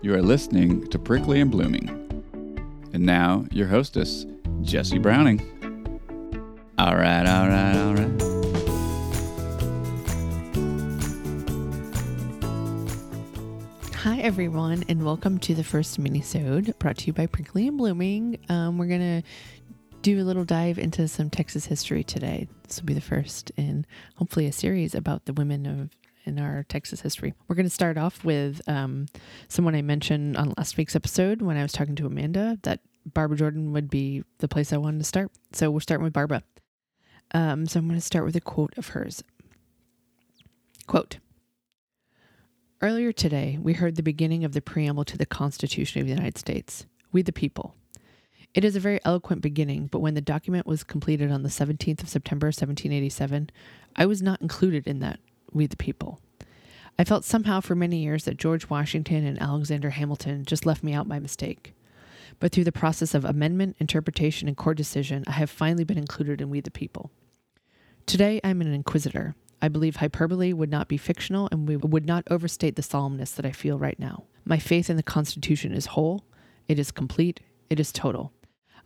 You are listening to Prickly and Blooming. And now, your hostess, Jesse Browning. All right, all right, all right. Hi, everyone, and welcome to the first mini-sode brought to you by Prickly and Blooming. Um, we're going to do a little dive into some Texas history today. This will be the first in hopefully a series about the women of in our Texas history. We're going to start off with um, someone I mentioned on last week's episode when I was talking to Amanda that Barbara Jordan would be the place I wanted to start. So we're starting with Barbara. Um, so I'm going to start with a quote of hers. Quote Earlier today, we heard the beginning of the preamble to the Constitution of the United States. We the people. It is a very eloquent beginning, but when the document was completed on the 17th of September 1787, I was not included in that we the people. I felt somehow for many years that George Washington and Alexander Hamilton just left me out by mistake. But through the process of amendment, interpretation, and court decision, I have finally been included in We the People. Today, I'm an inquisitor. I believe hyperbole would not be fictional and we would not overstate the solemnness that I feel right now. My faith in the Constitution is whole, it is complete, it is total.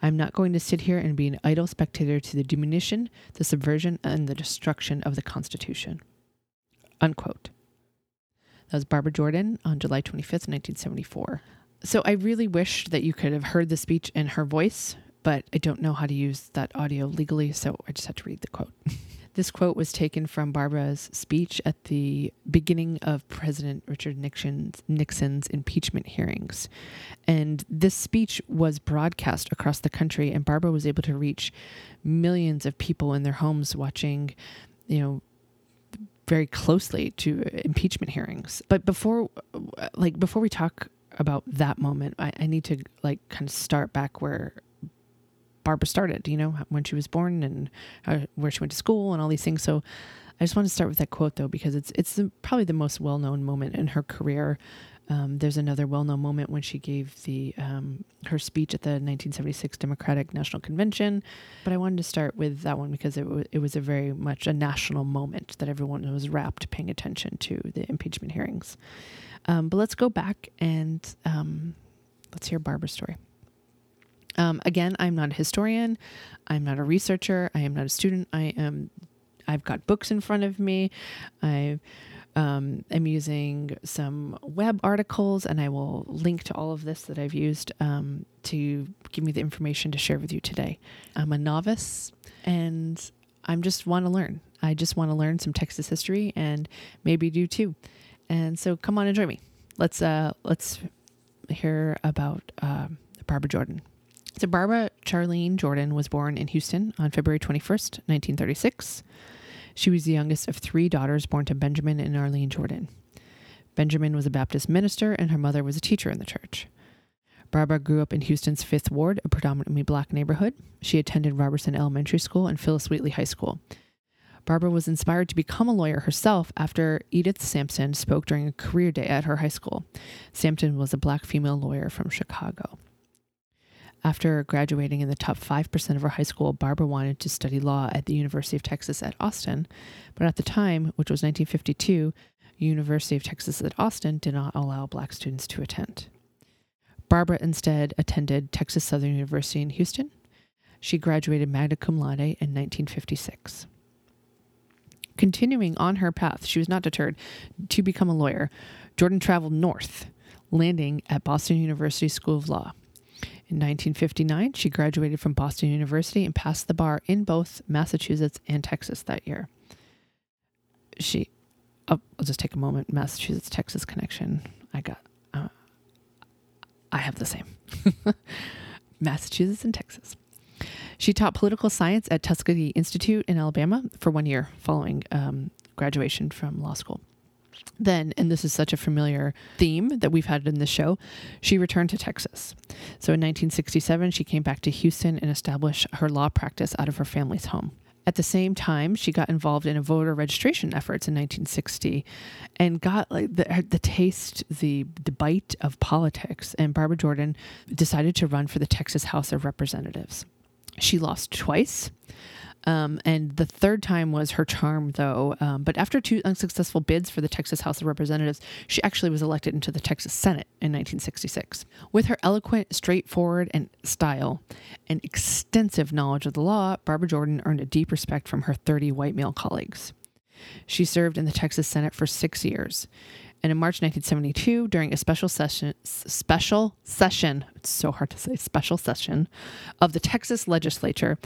I'm not going to sit here and be an idle spectator to the diminution, the subversion, and the destruction of the Constitution. Unquote. That was Barbara Jordan on July 25th, 1974. So I really wish that you could have heard the speech in her voice, but I don't know how to use that audio legally, so I just had to read the quote. this quote was taken from Barbara's speech at the beginning of President Richard Nixon's, Nixon's impeachment hearings. And this speech was broadcast across the country, and Barbara was able to reach millions of people in their homes watching, you know, very closely to impeachment hearings. But before, like before we talk about that moment, I, I need to like kind of start back where Barbara started. You know, when she was born and how, where she went to school and all these things. So I just want to start with that quote though because it's it's the, probably the most well known moment in her career. Um, there's another well-known moment when she gave the um, her speech at the 1976 Democratic National Convention, but I wanted to start with that one because it was it was a very much a national moment that everyone was rapt paying attention to the impeachment hearings. Um, but let's go back and um, let's hear Barbara's story. Um, again, I'm not a historian. I'm not a researcher. I am not a student. I am. I've got books in front of me. I've um, I'm using some web articles, and I will link to all of this that I've used um, to give me the information to share with you today. I'm a novice, and I'm just want to learn. I just want to learn some Texas history, and maybe do too. And so, come on and join me. Let's uh, let's hear about uh, Barbara Jordan. So, Barbara Charlene Jordan was born in Houston on February 21st, 1936. She was the youngest of three daughters born to Benjamin and Arlene Jordan. Benjamin was a Baptist minister, and her mother was a teacher in the church. Barbara grew up in Houston's Fifth Ward, a predominantly black neighborhood. She attended Robertson Elementary School and Phillis Wheatley High School. Barbara was inspired to become a lawyer herself after Edith Sampson spoke during a career day at her high school. Sampson was a black female lawyer from Chicago. After graduating in the top 5% of her high school, Barbara wanted to study law at the University of Texas at Austin. But at the time, which was 1952, University of Texas at Austin did not allow black students to attend. Barbara instead attended Texas Southern University in Houston. She graduated magna cum laude in 1956. Continuing on her path, she was not deterred to become a lawyer. Jordan traveled north, landing at Boston University School of Law. In 1959, she graduated from Boston University and passed the bar in both Massachusetts and Texas that year. She, oh, I'll just take a moment. Massachusetts Texas connection. I got, uh, I have the same. Massachusetts and Texas. She taught political science at Tuskegee Institute in Alabama for one year following um, graduation from law school. Then, and this is such a familiar theme that we've had in the show, she returned to Texas. So in 1967, she came back to Houston and established her law practice out of her family's home. At the same time, she got involved in a voter registration efforts in 1960 and got like the, the taste, the, the bite of politics. And Barbara Jordan decided to run for the Texas House of Representatives. She lost twice. Um, and the third time was her charm, though. Um, but after two unsuccessful bids for the Texas House of Representatives, she actually was elected into the Texas Senate in 1966. With her eloquent, straightforward and style and extensive knowledge of the law, Barbara Jordan earned a deep respect from her 30 white male colleagues. She served in the Texas Senate for six years. And in March 1972, during a special session, special session, it's so hard to say, special session of the Texas legislature,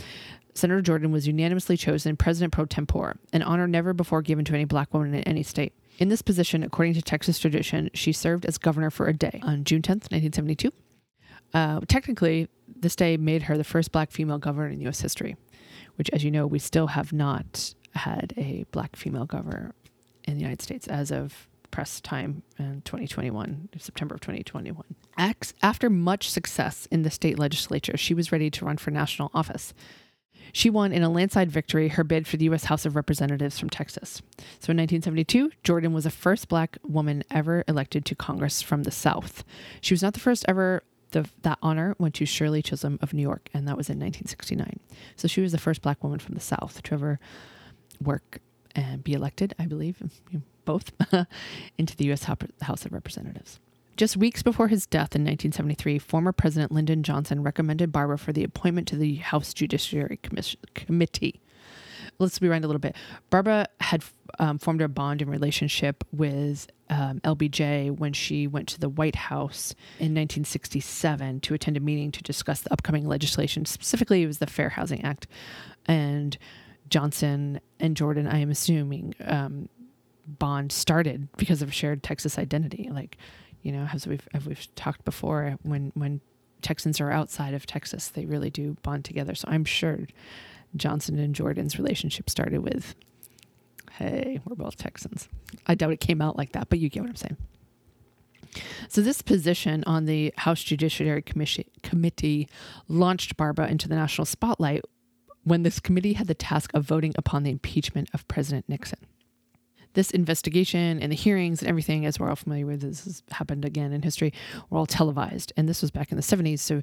Senator Jordan was unanimously chosen president pro tempore, an honor never before given to any black woman in any state. In this position, according to Texas tradition, she served as governor for a day on June 10th, 1972. Uh, technically, this day made her the first black female governor in U.S. history, which, as you know, we still have not had a black female governor in the United States as of press time in 2021, September of 2021. After much success in the state legislature, she was ready to run for national office. She won in a landslide victory her bid for the U.S. House of Representatives from Texas. So in 1972, Jordan was the first black woman ever elected to Congress from the South. She was not the first ever. The, that honor went to Shirley Chisholm of New York, and that was in 1969. So she was the first black woman from the South to ever work and be elected, I believe, both, into the U.S. House of Representatives. Just weeks before his death in 1973, former President Lyndon Johnson recommended Barbara for the appointment to the House Judiciary Committee. Let's rewind a little bit. Barbara had um, formed a bond and relationship with um, LBJ when she went to the White House in 1967 to attend a meeting to discuss the upcoming legislation. Specifically, it was the Fair Housing Act. And Johnson and Jordan, I am assuming, um, bond started because of shared Texas identity. Like, you know, as we've as we've talked before, when when Texans are outside of Texas, they really do bond together. So I'm sure Johnson and Jordan's relationship started with, "Hey, we're both Texans." I doubt it came out like that, but you get what I'm saying. So this position on the House Judiciary Committee launched Barbara into the national spotlight when this committee had the task of voting upon the impeachment of President Nixon this investigation and the hearings and everything, as we're all familiar with, this has happened again in history, were all televised. And this was back in the 70s. So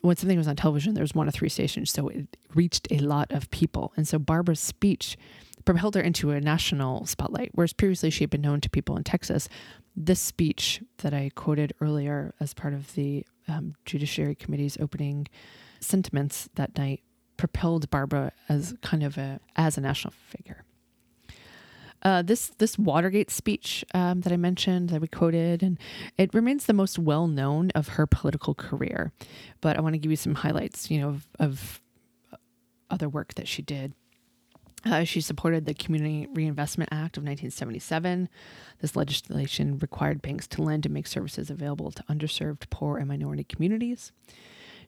when something was on television, there was one of three stations. So it reached a lot of people. And so Barbara's speech propelled her into a national spotlight, whereas previously she had been known to people in Texas. This speech that I quoted earlier as part of the um, Judiciary Committee's opening sentiments that night propelled Barbara as kind of a as a national figure. Uh, this this Watergate speech um, that I mentioned that we quoted, and it remains the most well known of her political career. But I want to give you some highlights, you know, of, of other work that she did. Uh, she supported the Community Reinvestment Act of 1977. This legislation required banks to lend and make services available to underserved, poor, and minority communities.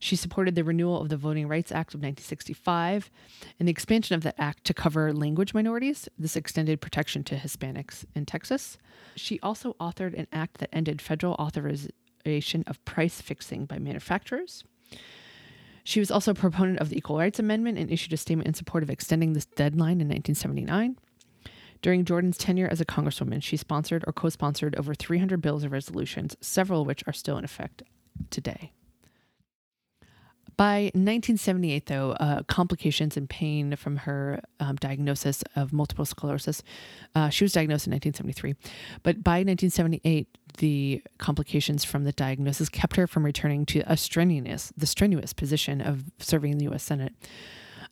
She supported the renewal of the Voting Rights Act of 1965 and the expansion of that act to cover language minorities. This extended protection to Hispanics in Texas. She also authored an act that ended federal authorization of price fixing by manufacturers. She was also a proponent of the Equal Rights Amendment and issued a statement in support of extending this deadline in 1979. During Jordan's tenure as a congresswoman, she sponsored or co sponsored over 300 bills or resolutions, several of which are still in effect today. By 1978, though, uh, complications and pain from her um, diagnosis of multiple sclerosis, uh, she was diagnosed in 1973. But by 1978, the complications from the diagnosis kept her from returning to a strenuous, the strenuous position of serving in the U.S. Senate.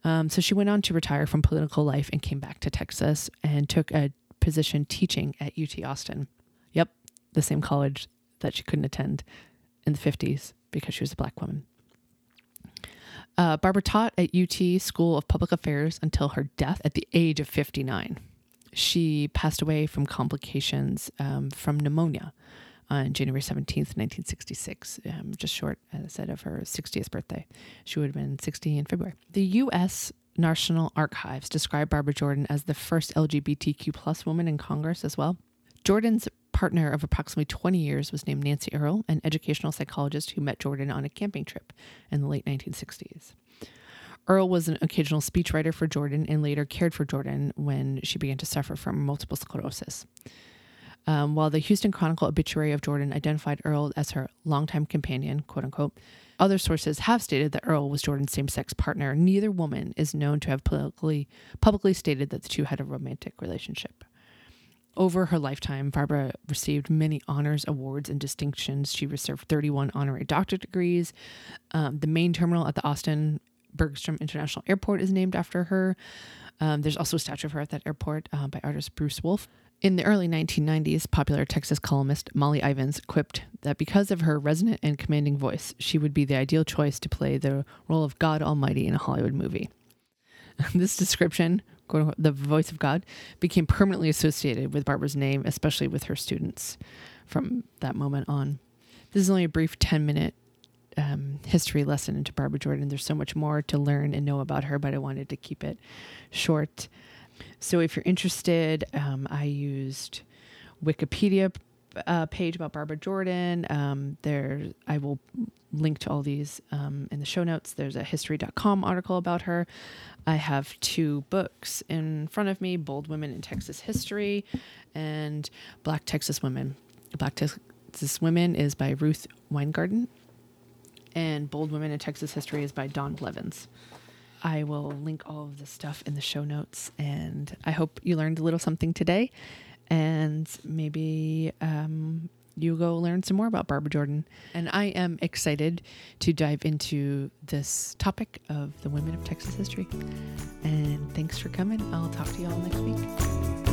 Um, so she went on to retire from political life and came back to Texas and took a position teaching at UT Austin. Yep, the same college that she couldn't attend in the 50s because she was a black woman. Uh, Barbara taught at UT School of Public Affairs until her death at the age of 59. She passed away from complications um, from pneumonia on January 17th, 1966, um, just short, as I said, of her 60th birthday. She would have been 60 in February. The U.S. National Archives describe Barbara Jordan as the first LGBTQ plus woman in Congress as well. Jordan's partner of approximately 20 years was named Nancy Earl, an educational psychologist who met Jordan on a camping trip in the late 1960s. Earl was an occasional speechwriter for Jordan and later cared for Jordan when she began to suffer from multiple sclerosis. Um, while the Houston Chronicle obituary of Jordan identified Earl as her longtime companion, quote unquote, Other sources have stated that Earl was Jordan's same-sex partner. Neither woman is known to have publicly publicly stated that the two had a romantic relationship. Over her lifetime, Barbara received many honors, awards, and distinctions. She received 31 honorary doctorate degrees. Um, the main terminal at the Austin Bergstrom International Airport is named after her. Um, there's also a statue of her at that airport uh, by artist Bruce Wolfe. In the early 1990s, popular Texas columnist Molly Ivins quipped that because of her resonant and commanding voice, she would be the ideal choice to play the role of God Almighty in a Hollywood movie. this description, quote unquote, the voice of God, became permanently associated with Barbara's name, especially with her students from that moment on. This is only a brief 10 minute um, history lesson into Barbara Jordan. There's so much more to learn and know about her, but I wanted to keep it short. So if you're interested, um, I used Wikipedia uh, page about Barbara Jordan. Um, there, I will link to all these um, in the show notes. There's a history.com article about her. I have two books in front of me Bold Women in Texas History and Black Texas Women. Black Texas Women is by Ruthe Winegarten, and Bold Women in Texas History is by Don Blevins. I will link all of this stuff in the show notes, and I hope you learned a little something today and maybe um, you go learn some more about Barbara Jordan. And I am excited to dive into this topic of the women of Texas history. And thanks for coming. I'll talk to you all next week.